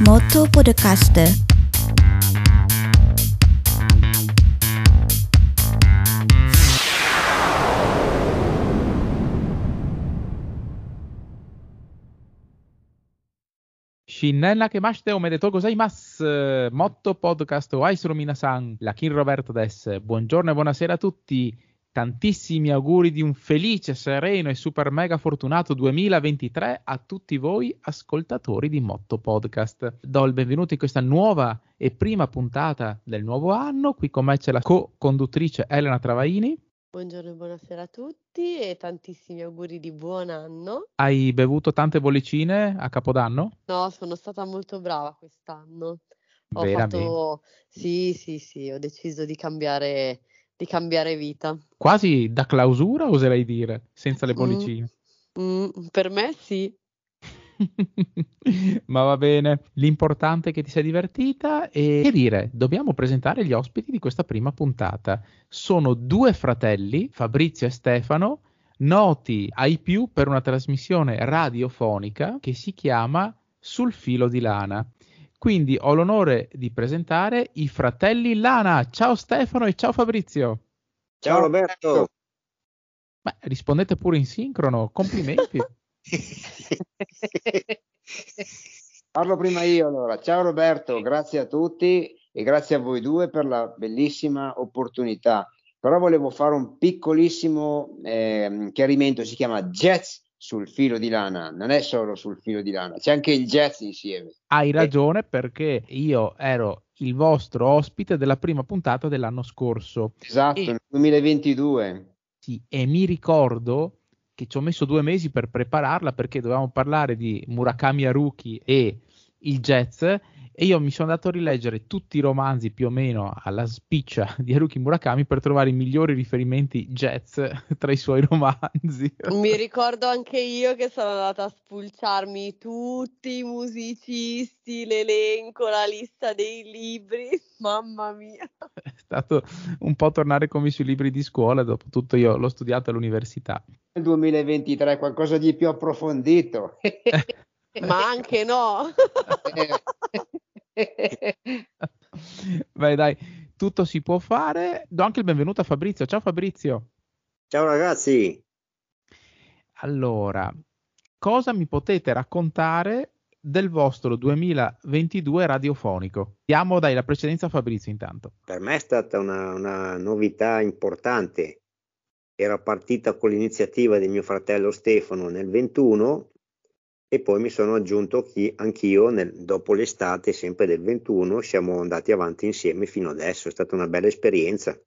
Moto Podcast. Shinnen nakemashite omedetou gozaimasu. Motto Podcast o Aisuru Minasan, la Kin Roberto Des. Buongiorno e buonasera a tutti. Tantissimi auguri di un felice, sereno e super mega fortunato 2023 a tutti voi ascoltatori di Motto Podcast. Do il benvenuto in questa nuova e prima puntata del nuovo anno. Qui con me c'è la co-conduttrice Elena Travaini. Buongiorno e buonasera a tutti e tantissimi auguri di buon anno. Hai bevuto tante bollicine a Capodanno? No, sono stata molto brava quest'anno. Ho Veramente? fatto sì, sì, sì, ho deciso di cambiare di cambiare vita. Quasi da clausura, oserei dire, senza le Mm. bollicine. Mm, per me sì. Ma va bene, l'importante è che ti sia divertita e che dire, dobbiamo presentare gli ospiti di questa prima puntata. Sono due fratelli, Fabrizio e Stefano, noti ai più per una trasmissione radiofonica che si chiama Sul filo di lana. Quindi ho l'onore di presentare i fratelli Lana. Ciao Stefano e ciao Fabrizio. Ciao Roberto. Beh, rispondete pure in sincrono, complimenti. Parlo prima io allora. Ciao Roberto, grazie a tutti e grazie a voi due per la bellissima opportunità. Però volevo fare un piccolissimo ehm, chiarimento, si chiama jazz sul filo di lana, non è solo sul filo di lana, c'è anche il jazz insieme. Hai ragione perché io ero il vostro ospite della prima puntata dell'anno scorso. Esatto, E- nel 2022. Sì, e mi ricordo che ci ho messo due mesi per prepararla perché dovevamo parlare di Murakami Haruki e il jazz e io mi sono andato a rileggere tutti i romanzi più o meno alla spiccia di Haruki Murakami per trovare i migliori riferimenti jazz tra i suoi romanzi. Mi ricordo anche io che sono andata a spulciarmi tutti i musicisti, l'elenco, la lista dei libri. Mamma mia. È stato un po' tornare come sui libri di scuola, dopo tutto io l'ho studiato all'università. Nel 2023 qualcosa di più approfondito. Ma anche no. Beh, dai, tutto si può fare. Do anche il benvenuto a Fabrizio. Ciao Fabrizio. Ciao ragazzi, Allora, cosa mi potete raccontare del vostro 2022 radiofonico? Diamo dai la precedenza a Fabrizio intanto. per me è stata una, una novità importante. Era partita con l'iniziativa di mio fratello Stefano nel 21 e poi mi sono aggiunto chi- anch'io nel- dopo l'estate, sempre del 21. Siamo andati avanti insieme fino adesso. È stata una bella esperienza.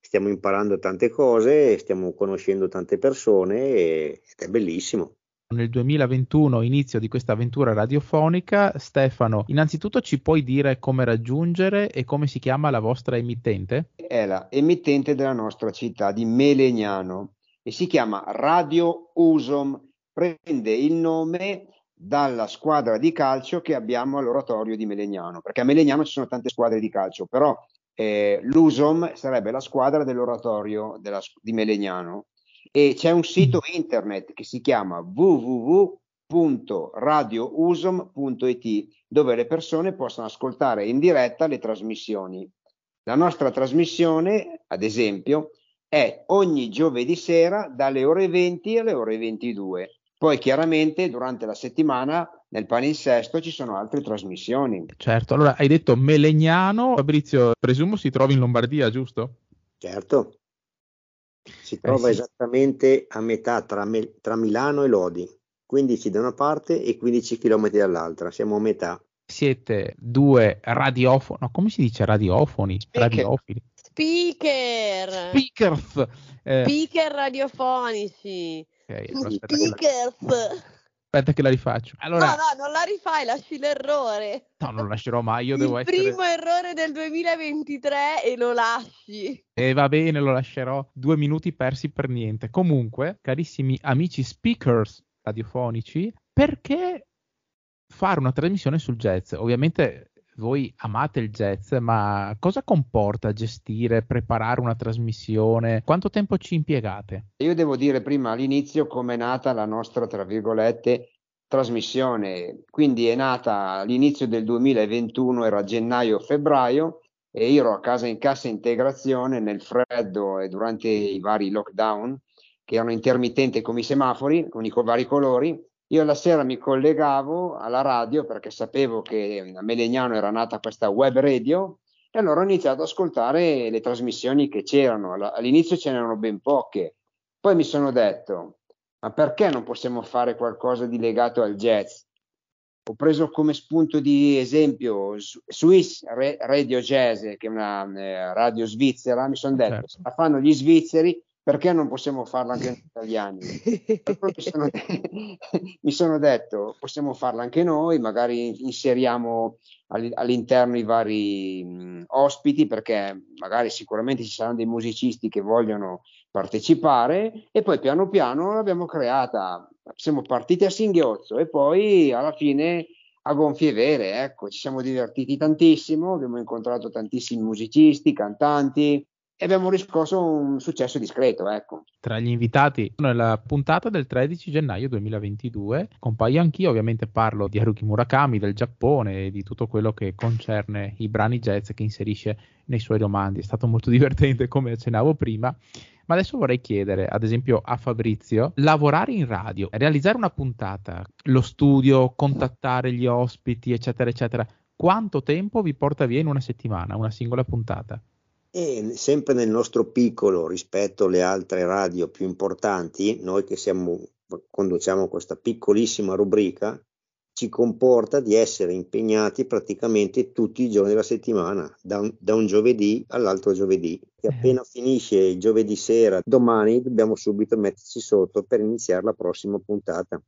Stiamo imparando tante cose, stiamo conoscendo tante persone e- ed è bellissimo. Nel 2021, inizio di questa avventura radiofonica, Stefano, innanzitutto ci puoi dire come raggiungere e come si chiama la vostra emittente? è la emittente della nostra città di Melegnano e si chiama Radio Usom. Prende il nome dalla squadra di calcio che abbiamo all'oratorio di Melegnano, perché a Melegnano ci sono tante squadre di calcio, però eh, l'Usom sarebbe la squadra dell'oratorio della di Melegnano e c'è un sito internet che si chiama www.radiousom.it dove le persone possono ascoltare in diretta le trasmissioni. La nostra trasmissione, ad esempio, è ogni giovedì sera dalle ore 20 alle ore 22. Poi chiaramente durante la settimana nel palinsesto ci sono altre trasmissioni. Certo, allora hai detto Melegnano, Fabrizio, presumo si trovi in Lombardia, giusto? Certo, si trova Eh sì. esattamente a metà tra, Me- tra Milano e Lodi, 15 da una parte e 15 km dall'altra, siamo a metà. Siete due radiofoni, no, come si dice radiofoni? Speaker. Radiofili. Speaker. Speakers. Eh, Speaker radiofonici. Ok, allora aspetta, che la, Speakers. aspetta che la rifaccio. Allora, No, no, non la rifai, lasci l'errore. no, non lascerò mai, io devo Il essere... primo errore del 2023 e lo lasci. E va bene, lo lascerò. Due minuti persi per niente. Comunque, carissimi amici speakers radiofonici, perché fare una trasmissione sul jazz? Ovviamente voi amate il jazz, ma cosa comporta gestire, preparare una trasmissione? Quanto tempo ci impiegate? Io devo dire prima all'inizio come è nata la nostra, tra virgolette, trasmissione, quindi è nata all'inizio del 2021, era gennaio-febbraio, e io ero a casa in cassa integrazione nel freddo e durante i vari lockdown, che erano intermittenti come i semafori, con i vari colori, io la sera mi collegavo alla radio perché sapevo che a Melegnano era nata questa web radio e allora ho iniziato ad ascoltare le trasmissioni che c'erano. All'inizio ce n'erano ben poche. Poi mi sono detto, ma perché non possiamo fare qualcosa di legato al jazz? Ho preso come spunto di esempio Swiss Radio Jazz, che è una eh, radio svizzera, mi sono detto, certo. la fanno gli svizzeri, perché non possiamo farlo anche noi italiani? mi, sono, mi, sono, detto, possiamo farlo anche noi, magari inseriamo all'interno i vari mh, ospiti, perché magari sicuramente ci saranno dei musicisti che vogliono partecipare e poi piano piano l'abbiamo creata. Siamo partiti a singhiozzo e poi alla fine a gonfie vere, ecco, ci siamo divertiti tantissimo, abbiamo incontrato tantissimi musicisti, cantanti, e abbiamo riscosso un successo discreto. Ecco. Tra gli invitati nella puntata del 13 gennaio 2022 compaio anch'io, ovviamente parlo di Haruki Murakami, del Giappone e di tutto quello che concerne i brani jazz che inserisce nei suoi romanzi. È stato molto divertente come accennavo prima. Ma adesso vorrei chiedere, ad esempio, a Fabrizio, lavorare in radio, realizzare una puntata, lo studio, contattare gli ospiti, eccetera, eccetera, quanto tempo vi porta via in una settimana, una singola puntata? E sempre nel nostro piccolo rispetto alle altre radio più importanti, noi che siamo, conduciamo questa piccolissima rubrica, ci comporta di essere impegnati praticamente tutti i giorni della settimana, da un, da un giovedì all'altro giovedì. E appena finisce il giovedì sera, domani dobbiamo subito metterci sotto per iniziare la prossima puntata.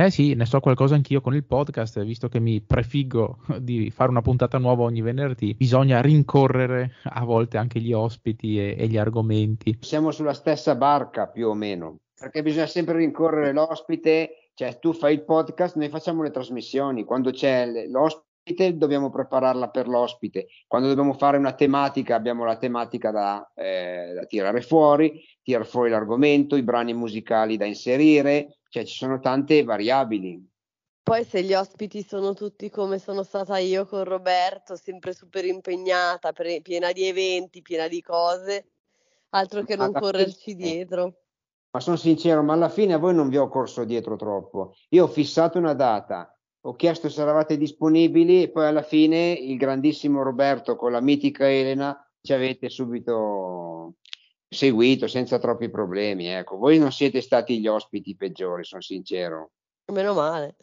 Eh sì, ne so qualcosa anch'io con il podcast, visto che mi prefiggo di fare una puntata nuova ogni venerdì, bisogna rincorrere a volte anche gli ospiti e, e gli argomenti. Siamo sulla stessa barca più o meno, perché bisogna sempre rincorrere l'ospite, cioè tu fai il podcast, noi facciamo le trasmissioni, quando c'è l'ospite dobbiamo prepararla per l'ospite, quando dobbiamo fare una tematica abbiamo la tematica da, eh, da tirare fuori, tirare fuori l'argomento, i brani musicali da inserire, cioè ci sono tante variabili. Poi se gli ospiti sono tutti come sono stata io con Roberto, sempre super impegnata, pre- piena di eventi, piena di cose, altro che non correrci fine, dietro. Ma sono sincero, ma alla fine a voi non vi ho corso dietro troppo. Io ho fissato una data, ho chiesto se eravate disponibili e poi alla fine il grandissimo Roberto con la mitica Elena ci avete subito seguito senza troppi problemi. Ecco. Voi non siete stati gli ospiti peggiori, sono sincero. Meno male.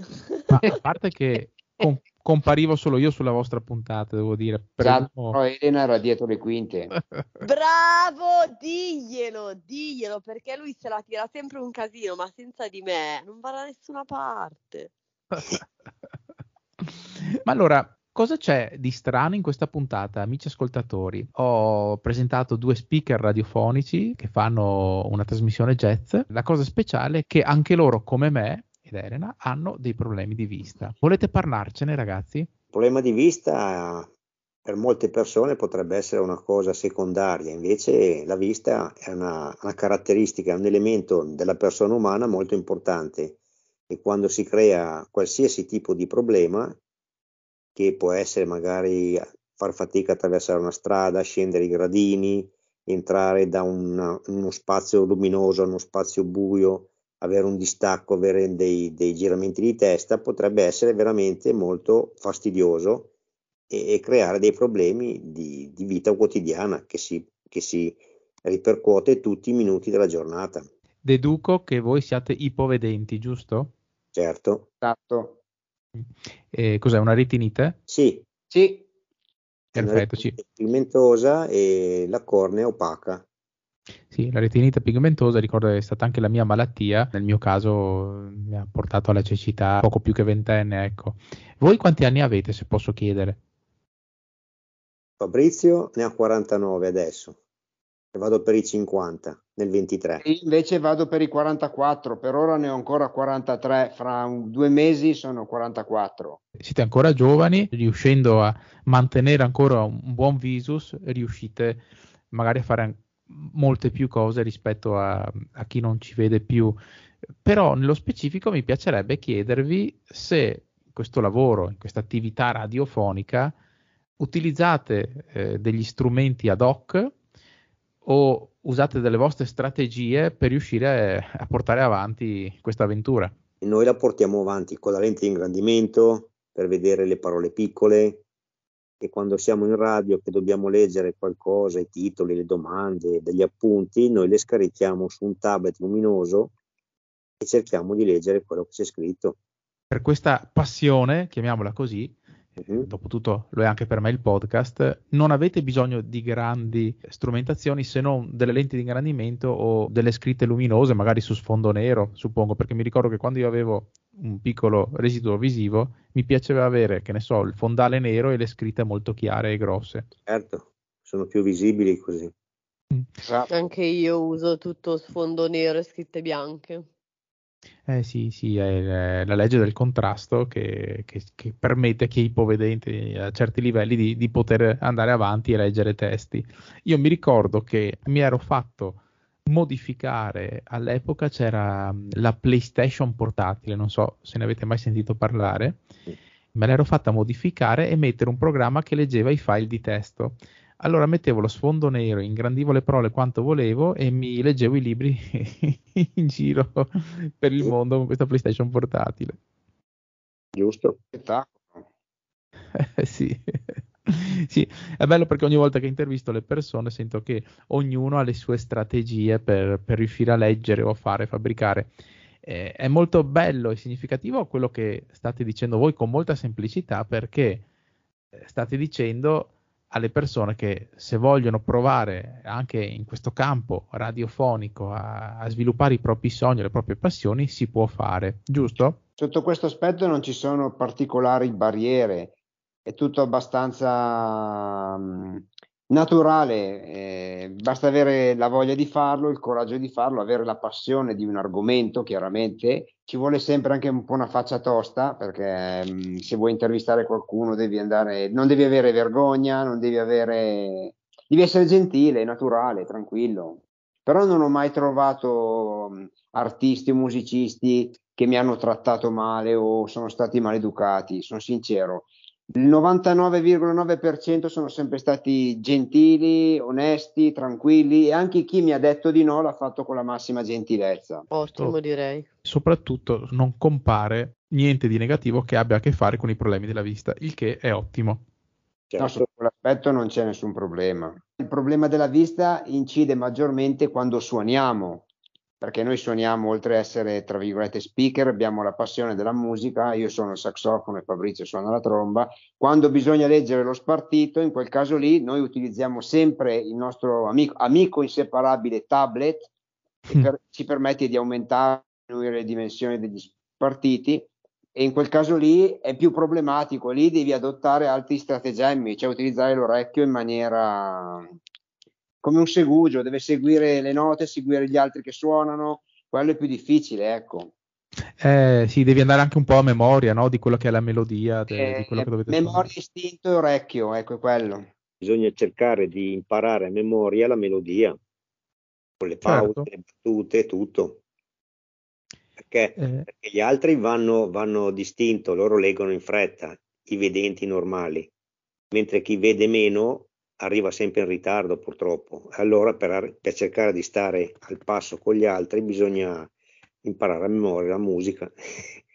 Ma a parte che com- comparivo solo io sulla vostra puntata, devo dire. Esatto, però Elena era dietro le quinte. Bravo, diglielo, diglielo, perché lui se la tira sempre un casino, ma senza di me non va da nessuna parte. ma allora, Cosa c'è di strano in questa puntata, amici ascoltatori? Ho presentato due speaker radiofonici che fanno una trasmissione jazz. La cosa speciale è che anche loro, come me ed Elena, hanno dei problemi di vista. Volete parlarcene, ragazzi? Il problema di vista per molte persone potrebbe essere una cosa secondaria, invece la vista è una, una caratteristica, un elemento della persona umana molto importante e quando si crea qualsiasi tipo di problema che può essere magari far fatica a attraversare una strada, scendere i gradini, entrare da una, uno spazio luminoso a uno spazio buio, avere un distacco, avere dei, dei giramenti di testa, potrebbe essere veramente molto fastidioso e, e creare dei problemi di, di vita quotidiana che si, che si ripercuote tutti i minuti della giornata. Deduco che voi siate ipovedenti, giusto? Certo. Esatto. Eh, cos'è una retinite? Sì. Sì. Perfetto, sì. Pigmentosa e la cornea opaca. Sì, la retinite pigmentosa ricordo è stata anche la mia malattia, nel mio caso mi ha portato alla cecità poco più che ventenne, ecco. Voi quanti anni avete, se posso chiedere? Fabrizio ne ha 49 adesso vado per i 50 nel 23. Io invece vado per i 44, per ora ne ho ancora 43, fra un, due mesi sono 44. Siete ancora giovani, riuscendo a mantenere ancora un buon visus, riuscite magari a fare molte più cose rispetto a, a chi non ci vede più Però nello specifico mi piacerebbe chiedervi se questo lavoro, in questa attività radiofonica, utilizzate eh, degli strumenti ad hoc o usate delle vostre strategie per riuscire a portare avanti questa avventura. Noi la portiamo avanti con la lente di ingrandimento per vedere le parole piccole e quando siamo in radio che dobbiamo leggere qualcosa, i titoli, le domande, degli appunti, noi le scarichiamo su un tablet luminoso e cerchiamo di leggere quello che c'è scritto. Per questa passione, chiamiamola così, uh-huh. dopotutto lo è anche per me il podcast, non avete bisogno di grandi strumentazioni se non delle lenti di ingrandimento o delle scritte luminose, magari su sfondo nero, suppongo, perché mi ricordo che quando io avevo un piccolo residuo visivo, mi piaceva avere, che ne so, il fondale nero e le scritte molto chiare e grosse. Certo, sono più visibili così. Mm. Anche io uso tutto sfondo nero e scritte bianche. Eh sì, sì, è la legge del contrasto che, che, che permette a chi è ipovedente a certi livelli di, di, poter andare avanti e leggere testi. Io mi ricordo che mi ero fatto modificare, all'epoca c'era la PlayStation portatile, non so se ne avete mai sentito parlare, me l'ero fatta modificare e mettere un programma che leggeva i file di testo. Allora mettevo lo sfondo nero, ingrandivo le parole quanto volevo e mi leggevo i libri in giro per il mondo con questa PlayStation portatile. Giusto. Eh, sì. sì, è bello perché ogni volta che intervisto le persone sento che ognuno ha le sue strategie per, per riuscire a leggere o a fare, fabbricare. Eh, è molto bello e significativo quello che state dicendo voi con molta semplicità perché eh, state dicendo alle persone che se vogliono provare anche in questo campo radiofonico a, a, sviluppare i propri sogni, le proprie passioni, si può fare, giusto? Sotto questo aspetto non ci sono particolari barriere, è tutto abbastanza um, naturale, eh, basta avere la voglia di farlo, il coraggio di farlo, avere la passione di un argomento, chiaramente. Ci vuole sempre anche un po' una faccia tosta, perché um, se vuoi intervistare qualcuno devi andare, non devi avere vergogna, non devi avere, devi essere gentile, naturale, tranquillo. Però non ho mai trovato um, artisti o musicisti che mi hanno trattato male o sono stati maleducati, sono sincero il 99,9% sono sempre stati gentili, onesti, tranquilli e anche chi mi ha detto di no l'ha fatto con la massima gentilezza. Ottimo, direi. Soprattutto non compare niente di negativo che abbia a che fare con i problemi della vista, il che è ottimo. Certo. No, su quell'aspetto non c'è nessun problema. Il problema della vista incide maggiormente quando suoniamo, perché noi suoniamo oltre a essere tra virgolette speaker, abbiamo la passione della musica, io sono il saxofono e Fabrizio suona la tromba, quando bisogna leggere lo spartito, in quel caso lì noi utilizziamo sempre il nostro amico, amico inseparabile tablet, che mm. per, ci permette di aumentare le dimensioni degli spartiti e in quel caso lì è più problematico, lì devi adottare altri stratagemmi, cioè utilizzare l'orecchio in maniera come un segugio, deve seguire le note, seguire gli altri che suonano, quello è più difficile, ecco. Eh, sì, devi andare anche un po' a memoria no? di quello che è la melodia, de, eh, di quello che dovete Memoria, suonare. istinto e orecchio, ecco è quello. Bisogna cercare di imparare a memoria la melodia, con le pause, certo. le battute, tutto. Perché, eh. perché gli altri vanno, vanno distinto, loro leggono in fretta, i vedenti normali, mentre chi vede meno arriva sempre in ritardo purtroppo. Allora per, per, cercare di stare al passo con gli altri bisogna imparare a memoria la musica.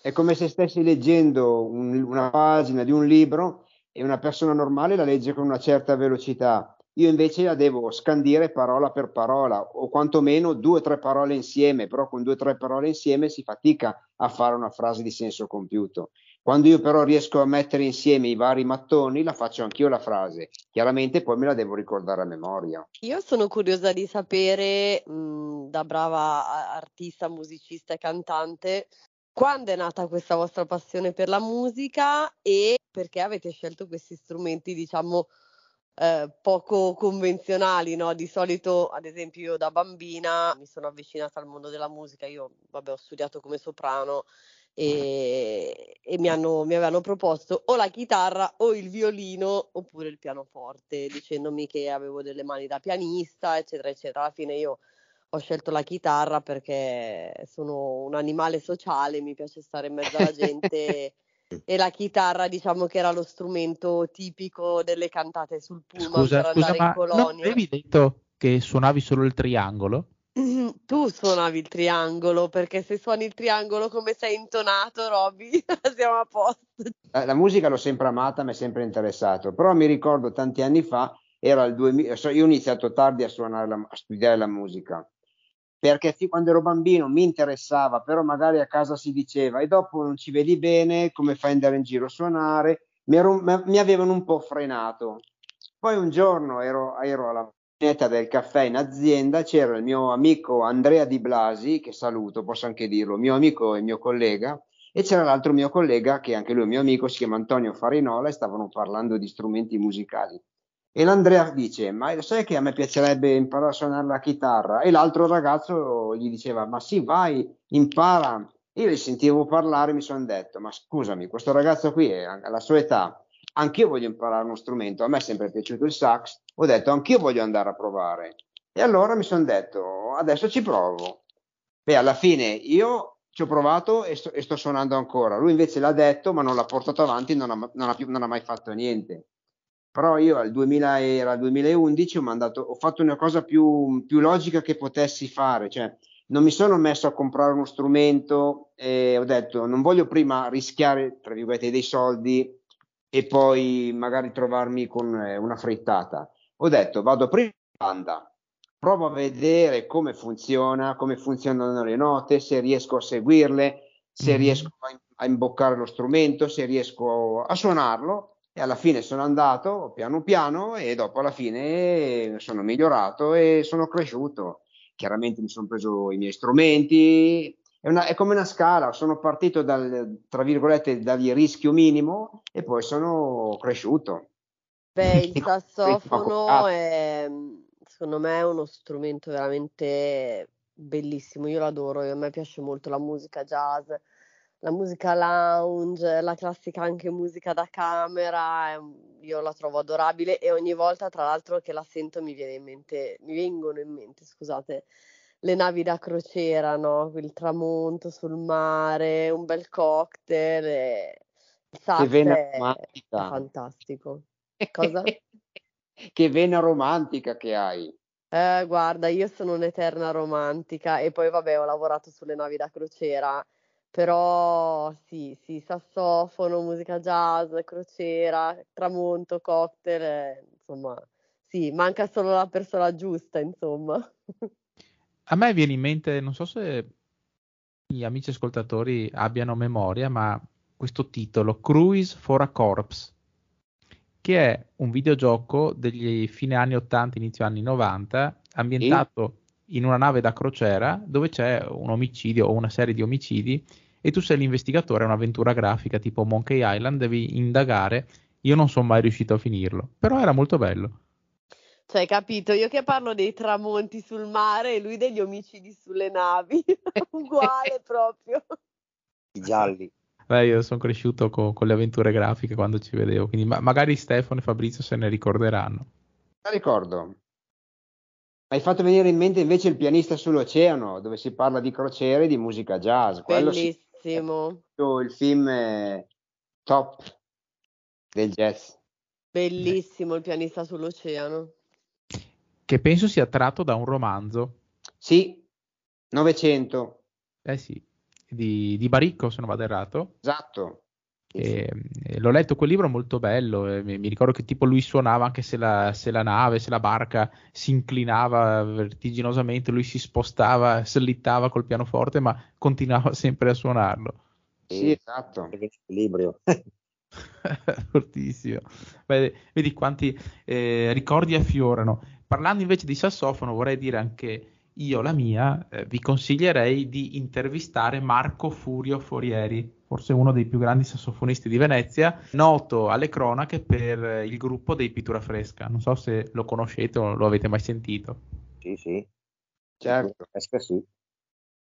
È come se stessi leggendo un, una pagina di un libro e una persona normale la legge con una certa velocità. Io invece la devo scandire parola per parola o quantomeno due o tre parole insieme, però con due o tre parole insieme si fatica a fare una frase di senso compiuto. Quando io però riesco a mettere insieme i vari mattoni, la faccio anch'io la frase. Chiaramente poi me la devo ricordare a memoria. Io sono curiosa di sapere, mh, da brava artista, musicista e cantante, quando è nata questa vostra passione per la musica e perché avete scelto questi strumenti, diciamo, eh, poco convenzionali, no? Di solito, ad esempio, io da bambina mi sono avvicinata al mondo della musica, io vabbè, ho studiato come soprano e, e mi, hanno, mi, avevano proposto o la chitarra o il violino oppure il pianoforte, dicendomi che avevo delle mani da pianista, eccetera, eccetera. Alla fine io ho scelto la chitarra perché sono un animale sociale, mi piace stare in mezzo alla gente e la chitarra diciamo che era lo strumento tipico delle cantate sul pullman Scusa, per scusa, andare ma in non colonia. avevi detto che suonavi solo il triangolo? Tu suonavi il triangolo perché se suoni il triangolo come sei intonato, Robby, siamo a posto. La, la musica l'ho sempre amata, mi è sempre interessato, però mi ricordo tanti anni fa, era il 2000, so, io ho iniziato tardi a suonare, la, a studiare la musica, perché sì, quando ero bambino mi interessava, però magari a casa si diceva e dopo non ci vedi bene, come fai ad andare in giro a suonare, mi, ero- mi- avevano un po' frenato. Poi un giorno ero, ero alla del caffè in azienda, c'era il mio amico Andrea Di Blasi, che saluto, posso anche dirlo, mio amico e mio collega, e c'era l'altro mio collega, che anche lui è mio amico, si chiama Antonio Farinola, e stavano parlando di strumenti musicali. E l'Andrea dice: Ma sai che a me piacerebbe imparare a suonare la chitarra? E l'altro ragazzo gli diceva: Ma sì, vai, impara. Io li sentivo parlare e mi sono detto: Ma scusami, questo ragazzo qui è alla sua età, anch'io voglio imparare uno strumento. A me è sempre piaciuto il sax. Ho detto: Anch'io voglio andare a provare. E allora mi sono detto: Adesso ci provo. Beh, alla fine io ci ho provato e sto, e sto suonando ancora. Lui invece l'ha detto, ma non l'ha portato avanti, non ha, non ha più- non ha mai fatto niente. Però io al 2000 era il 2011 ho, mandato, ho fatto una cosa più, più logica che potessi fare, cioè non mi sono messo a comprare uno strumento e ho detto non voglio prima rischiare, tra virgolette, dei soldi e poi magari trovarmi con eh, una frittata. Ho detto vado prima banda, provo a vedere come funziona, come funzionano le note, se riesco a seguirle, se Mhm. riesco a, a imboccare lo strumento, se riesco a suonarlo. E alla fine sono andato piano piano e dopo alla fine sono migliorato e sono cresciuto. Chiaramente mi sono preso i miei strumenti, è, una- è come una scala, sono partito dal, tra virgolette, dal rischio minimo e poi sono cresciuto. Beh, il sassofono è, secondo me, è uno strumento veramente bellissimo. Io l'adoro, a me piace molto la musica jazz, la musica lounge, la classica anche musica da camera. un- io la trovo adorabile e ogni volta, tra l'altro, che la sento mi viene in mente, mi vengono in mente, scusate, le navi da crociera, no? Il tramonto sul mare, un bel cocktail. e Il vena è, fantastico. Cosa? Che vena romantica che hai. Eh, guarda, io sono un'eterna romantica e poi vabbè, ho lavorato sulle navi da crociera, però sì, sì, sassofono, musica jazz, crociera, tramonto, cocktail, eh, insomma, sì, manca solo la persona giusta, insomma. A me viene in mente, non so se gli amici ascoltatori abbiano memoria, ma questo titolo, Cruise for a Corpse, che è un videogioco degli fine anni 80, inizio anni 90, ambientato in una nave da crociera dove c'è un omicidio o una serie di omicidi e tu sei l'investigatore, è un'avventura grafica tipo Monkey Island, devi indagare. Io non sono mai riuscito a finirlo, però era molto bello. Cioè, capito? Io che parlo dei tramonti sul mare e lui degli omicidi sulle navi, uguale proprio. I gialli. Beh, io sono cresciuto co- con le avventure grafiche quando ci vedevo, quindi ma- magari Stefano e Fabrizio se ne ricorderanno. La ricordo. Hai fatto venire in mente invece il pianista sull'oceano, dove si parla di crociere e di musica jazz. Bellissimo, è il film eh, top del jazz. bellissimo il pianista sull'oceano. Che penso sia tratto da un romanzo, Sì, 900, eh sì, di, di Baricco, se non vado errato. esatto. Sì, sì. E, e l'ho letto quel libro molto bello. e mi, mi ricordo che tipo lui suonava anche se la, se la nave, se la barca si inclinava vertiginosamente, lui si spostava, slittava col pianoforte, ma continuava sempre a suonarlo. Sì, esatto. Perché c'è equilibrio. Fortissimo. Vedi, vedi quanti eh, ricordi affiorano. Parlando invece di sassofono, vorrei dire anche io la mia, eh, vi consiglierei di intervistare Marco Furio Forieri, forse uno dei più grandi sassofonisti di Venezia, noto alle cronache per eh, il gruppo dei Pittura Fresca. Non so se lo conoscete o lo avete mai sentito. Sì, sì. Certo. Pesca sì.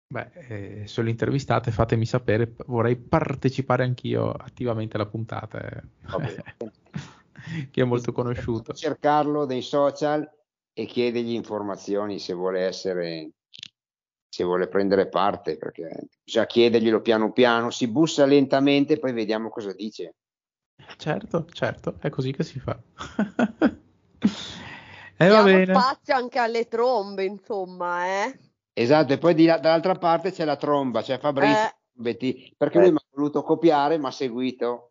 Beh, eh, se lo intervistate fatemi sapere, vorrei partecipare anch'io attivamente alla puntata, eh, che è molto conosciuto. cercarlo dai social e chiedergli informazioni se vuole essere se vuole prendere parte, perché bisogna chiederglielo piano piano, si bussa lentamente, poi vediamo cosa dice. Certo, certo, è così che si fa. e va bene. spazio anche alle trombe, insomma, eh. Esatto, e poi di, dall'altra parte c'è la tromba, c'è Fabrizio, eh. perché eh. lui mi ha voluto copiare, ma ha seguito.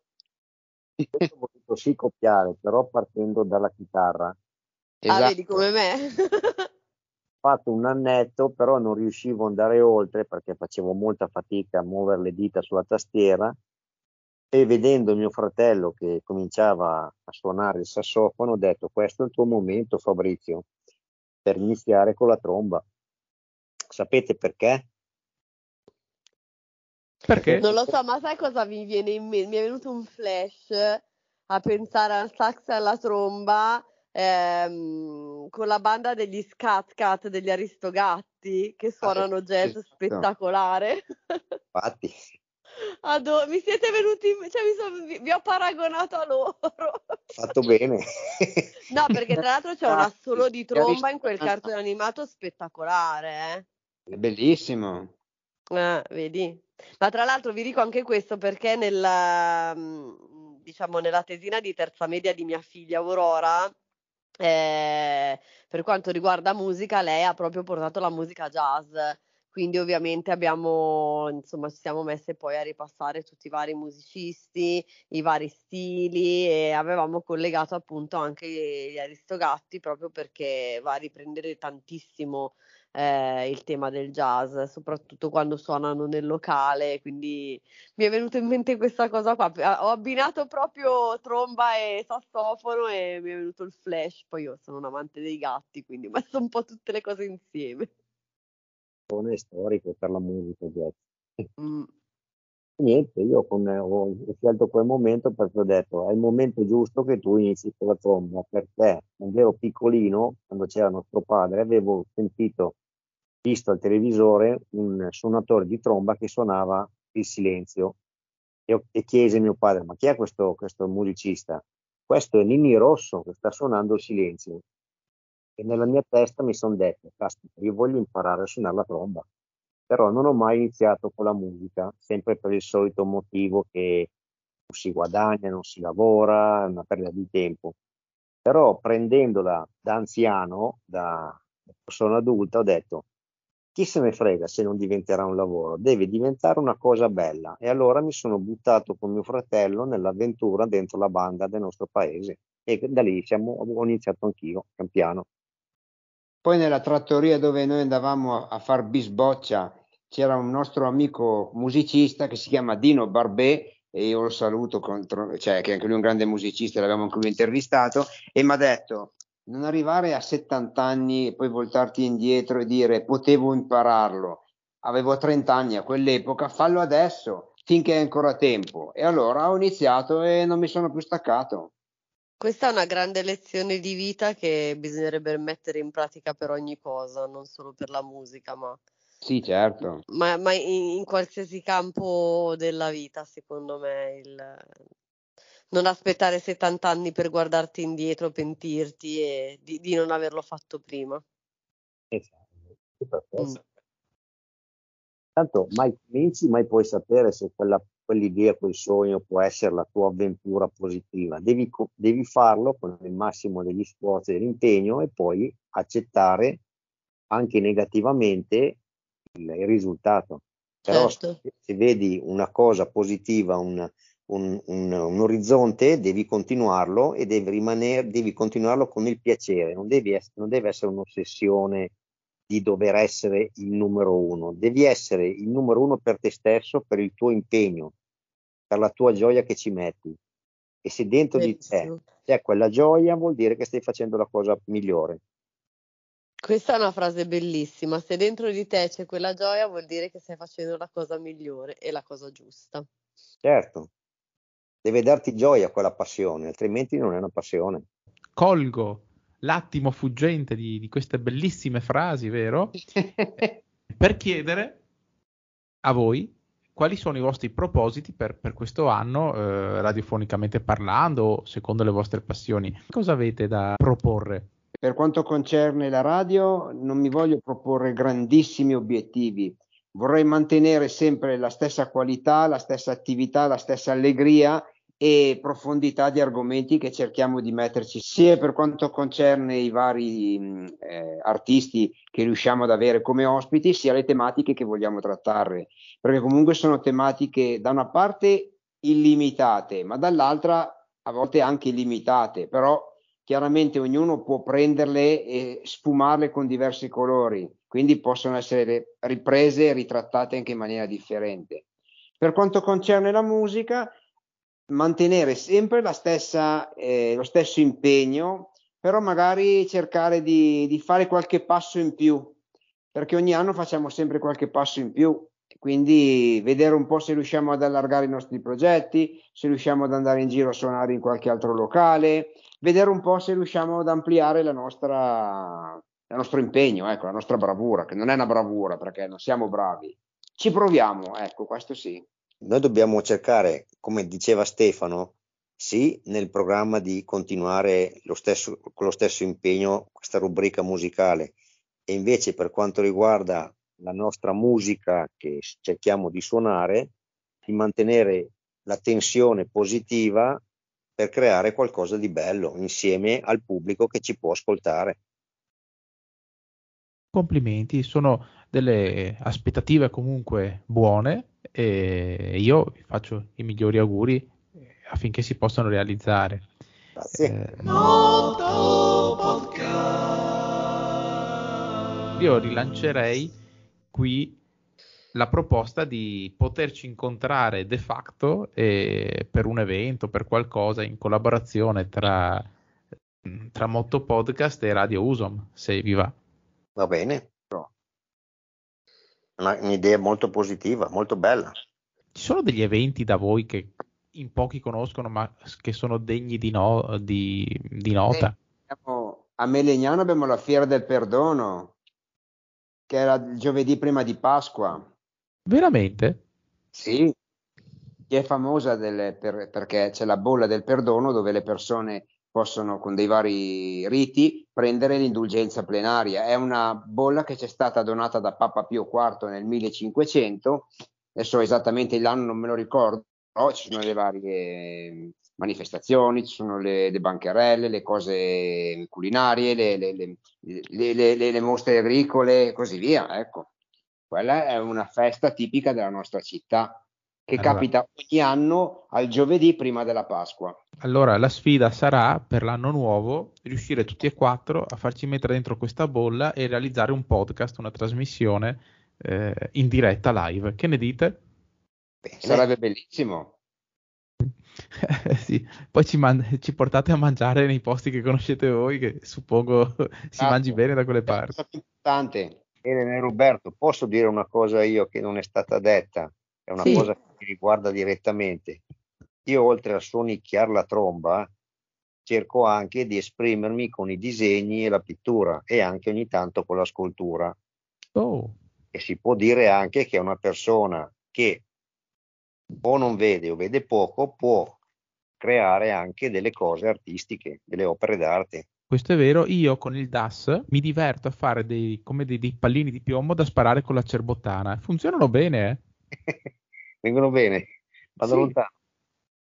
Io ho voluto sì copiare, però partendo dalla chitarra. Esatto. Ah, vedi come me. ho fatto un annetto, però non riuscivo ad andare oltre perché facevo molta fatica a muovere le dita sulla tastiera e vedendo mio fratello che cominciava a suonare il sassofono ho detto questo è il tuo momento Fabrizio per iniziare con la tromba. Sapete perché? Perché? Non lo so, ma sai cosa mi viene in mente? Mi è venuto un flash a pensare al sax e alla tromba ehm, con la banda degli Scat Cat degli Aristogatti che suonano ah, jazz esatto. spettacolare. Infatti. Adoro, mi siete venuti, cioè mi son, vi, vi, ho paragonato a loro. Fatto bene. no, perché tra l'altro c'è un assolo di tromba in quel cartone animato spettacolare. Eh? È bellissimo. Ah, vedi? Ma tra l'altro vi dico anche questo perché nella, mm, diciamo, nella tesina di terza media di mia figlia Aurora, eh, per quanto riguarda musica, lei ha proprio portato la musica jazz. Quindi ovviamente abbiamo, insomma, ci siamo messe poi a ripassare tutti i vari musicisti, i vari stili e avevamo collegato appunto anche gli Aristogatti proprio perché va a riprendere tantissimo eh, il tema del jazz, soprattutto quando suonano nel locale, quindi mi è venuta in mente questa cosa qua. Ho abbinato proprio tromba e sassofono e mi è venuto il flash, poi io sono un amante dei gatti, quindi ho messo un po' tutte le cose insieme. Storico per la musica jazz. Mm. Niente, io con, ho, scelto quel momento perché ho detto è il momento giusto che tu inizi con la tromba perché quando ero piccolino, quando c'era nostro padre, avevo sentito visto al televisore un suonatore di tromba che suonava il silenzio e, e chiese a mio padre ma chi è questo, questo musicista? Questo è Nini Rosso che sta suonando il silenzio. E nella mia testa mi sono detto caspita io voglio imparare a suonare la tromba. Però non ho mai iniziato con la musica sempre per il solito motivo che non si guadagna, non si lavora, è una perdita di tempo. Però prendendola da anziano, da persona adulta, ho detto chi se ne frega se non diventerà un lavoro, deve diventare una cosa bella. E allora mi sono buttato con mio fratello nell'avventura dentro la banda del nostro paese e da lì siamo, ho iniziato anch'io, pian piano. Poi nella trattoria dove noi andavamo a far bisboccia c'era un nostro amico musicista che si chiama Dino Barbè e io lo saluto, contro, cioè, che anche lui è un grande musicista, l'abbiamo anche lui intervistato, e mi ha detto non arrivare a 70 anni e poi voltarti indietro e dire potevo impararlo, avevo 30 anni a quell'epoca, fallo adesso finché è ancora tempo. E allora ho iniziato e non mi sono più staccato. Questa è una grande lezione di vita che bisognerebbe mettere in pratica per ogni cosa, non solo per la musica, ma, sì, certo. ma, ma in, in, qualsiasi campo della vita, secondo me, il, non aspettare 70 anni per guardarti indietro, pentirti e di, di non averlo fatto prima. Esatto, mm. Tanto mai cominci, mai puoi sapere se quella, quell'idea, quel sogno può essere la tua avventura positiva. Devi, devi farlo con il massimo degli sforzi e dell'impegno e poi accettare anche negativamente il, il risultato. Però certo. se, se, vedi una cosa positiva, un, un, un, un, orizzonte, devi continuarlo e devi, rimanere, devi continuarlo con il piacere, non, devi, non deve essere un'ossessione di dover essere il numero uno, devi essere il numero uno per te stesso, per il tuo impegno, per la tua gioia che ci metti. E se dentro Bellissimo. di te c'è quella gioia, vuol dire che stai facendo la cosa migliore. Questa è una frase bellissima. Se dentro di te c'è quella gioia, vuol dire che stai facendo la cosa migliore e la cosa giusta. Certo, deve darti gioia quella passione, altrimenti non è una passione. Colgo l'attimo fuggente di, di queste bellissime frasi, vero? per chiedere a voi quali sono i vostri propositi per, per questo anno, eh, radiofonicamente parlando, secondo le vostre passioni. Cosa avete da proporre Per quanto concerne la radio, non mi voglio proporre grandissimi obiettivi, vorrei mantenere sempre la stessa qualità, la stessa attività, la stessa allegria e profondità di argomenti che cerchiamo di metterci sia per quanto concerne i vari eh, artisti che riusciamo ad avere come ospiti, sia le tematiche che vogliamo trattare, perché comunque sono tematiche da una parte illimitate, ma dall'altra a volte anche illimitate, però chiaramente ognuno può prenderle e sfumarle con diversi colori, quindi possono essere riprese e ritrattate anche in maniera differente. Per quanto concerne la musica, mantenere sempre la stessa, eh, lo stesso impegno, però magari cercare di, di, fare qualche passo in più, perché ogni anno facciamo sempre qualche passo in più, quindi vedere un po' se riusciamo ad allargare i nostri progetti, se riusciamo ad andare in giro a suonare in qualche altro locale, vedere un po' se riusciamo ad ampliare la nostra, il nostro impegno, ecco, la nostra bravura, che non è una bravura perché non siamo bravi. Ci proviamo, ecco, questo sì. Noi dobbiamo cercare, come diceva Stefano, sì, nel programma di continuare lo stesso, con lo stesso impegno questa rubrica musicale e invece per quanto riguarda la nostra musica che cerchiamo di suonare, di mantenere la tensione positiva per creare qualcosa di bello insieme al pubblico che ci può ascoltare. Complimenti, sono delle aspettative comunque buone e io vi faccio i migliori auguri affinché si possano realizzare. Grazie. Eh, io rilancerei qui la proposta di poterci incontrare de facto eh, per un evento, per qualcosa in collaborazione tra, tra Motto Podcast e Radio Usom, se vi va. Va bene, una, un'idea molto positiva, molto bella. Ci sono degli eventi da voi che in pochi conoscono, ma che sono degni di, no, di, di nota? Eh, a Melegnano abbiamo la Fiera del Perdono, che era il giovedì prima di Pasqua. Veramente? Sì, che è famosa delle, per, perché c'è la bolla del perdono dove le persone possono con dei vari riti prendere l'indulgenza plenaria. È una bolla che ci è stata donata da Papa Pio IV nel 1500, adesso esattamente l'anno non me lo ricordo, però ci sono le varie manifestazioni, ci sono le, le bancherelle, le cose culinarie, le, le, le mostre agricole e così via. Ecco. Quella è una festa tipica della nostra città che allora. capita ogni anno al giovedì prima della Pasqua. Allora la sfida sarà per l'anno nuovo riuscire tutti e quattro a farci mettere dentro questa bolla e realizzare un podcast, una trasmissione eh, in diretta live. Che ne dite? Beh, sarebbe bellissimo. sì. Poi ci, man- ci, portate a mangiare nei posti che conoscete voi, che suppongo si esatto. mangi bene da quelle parti. È importante. Bene, Roberto, posso dire una cosa io che non è stata detta? È una sì. cosa che mi riguarda direttamente. Io oltre a sonicchiare la tromba, cerco anche di esprimermi con i disegni e la pittura e anche ogni tanto con la scultura. Oh. E si può dire anche che una persona che o non vede o vede poco può creare anche delle cose artistiche, delle opere d'arte. Questo è vero, io con il DAS mi diverto a fare dei, come dei, dei pallini di piombo da sparare con la cerbottana. Funzionano bene, eh? Vengono bene, vado sì. lontano.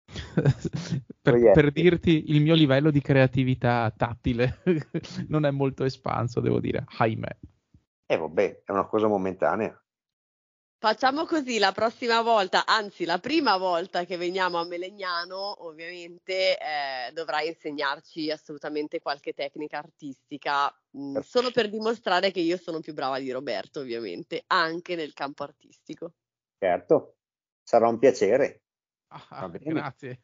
per, per, dirti il mio livello di creatività tattile non è molto espanso, devo dire, ahimè. Eh vabbè, è una cosa momentanea. Facciamo così la prossima volta, anzi la prima volta che veniamo a Melegnano, ovviamente eh, dovrai insegnarci assolutamente qualche tecnica artistica, mh, mm, solo per dimostrare che io sono più brava di Roberto, ovviamente, anche nel campo artistico. Certo, sarà un piacere. Ah, grazie.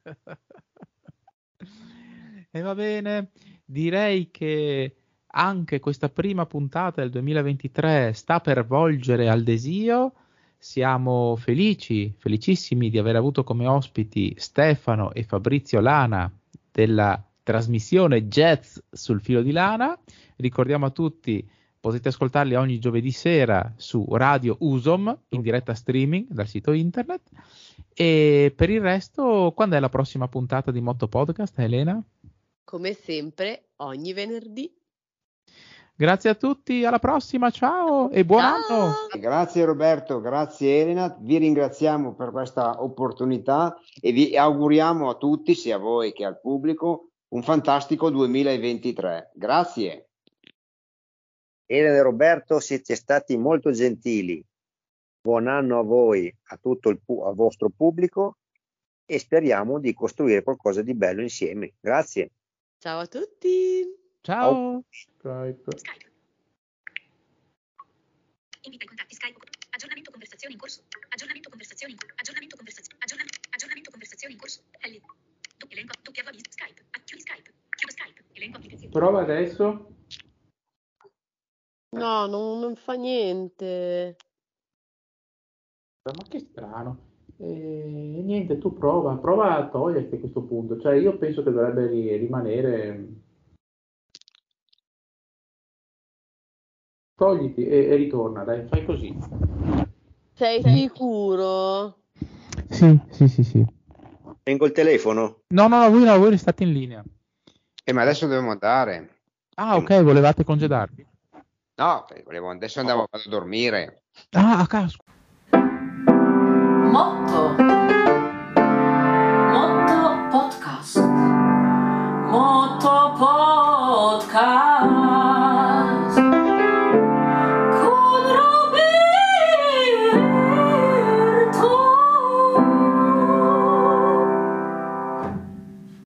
e va bene, direi che anche questa prima puntata del 2023 sta per volgere al desio siamo felici, felicissimi di aver avuto come ospiti Stefano e Fabrizio Lana della trasmissione Jazz sul filo di lana. Ricordiamo a tutti, potete ascoltarli ogni giovedì sera su Radio Usom in diretta streaming dal sito internet. E per il resto, quando è la prossima puntata di Motto Podcast, Elena? Come sempre, ogni venerdì. Grazie a tutti, alla prossima, ciao e buon Ciao. anno. Grazie Roberto, grazie Elena, vi ringraziamo per questa opportunità e vi auguriamo a tutti, sia a voi che al pubblico, un fantastico 2023. Grazie. Elena e Roberto siete stati molto gentili. Buon anno a voi, a tutto il pu- vostro pubblico e speriamo di costruire qualcosa di bello insieme. Grazie. Ciao a tutti. Ciao. Skype. Skype. Invita i contatti Skype. Aggiornamento conversazioni in corso. Aggiornamento conversazioni in corso. Aggiornamento conversazioni. Aggiornamento, aggiornamento conversazioni in corso. L. Elenco. Avviso. Skype. Chiudi Skype. Chiudo Skype. Elenco applicazioni. Prova adesso. No, non, non fa niente. Ma che strano. E niente, tu prova, prova a toglierti a questo punto. Cioè, io penso che dovrebbe ri- rimanere. Togliti e, e ritorna, dai, fai così. Sei sicuro? Sì, sì, sì, sì. Tengo il telefono. No, no, no, voi no, voi restate in linea. Eh, ma adesso dobbiamo andare. Ah, ok, volevate congedarvi? No, volevo, adesso andavo oh. a dormire. Ah, a casco. Motto. Motto Podcast. Motto Podcast.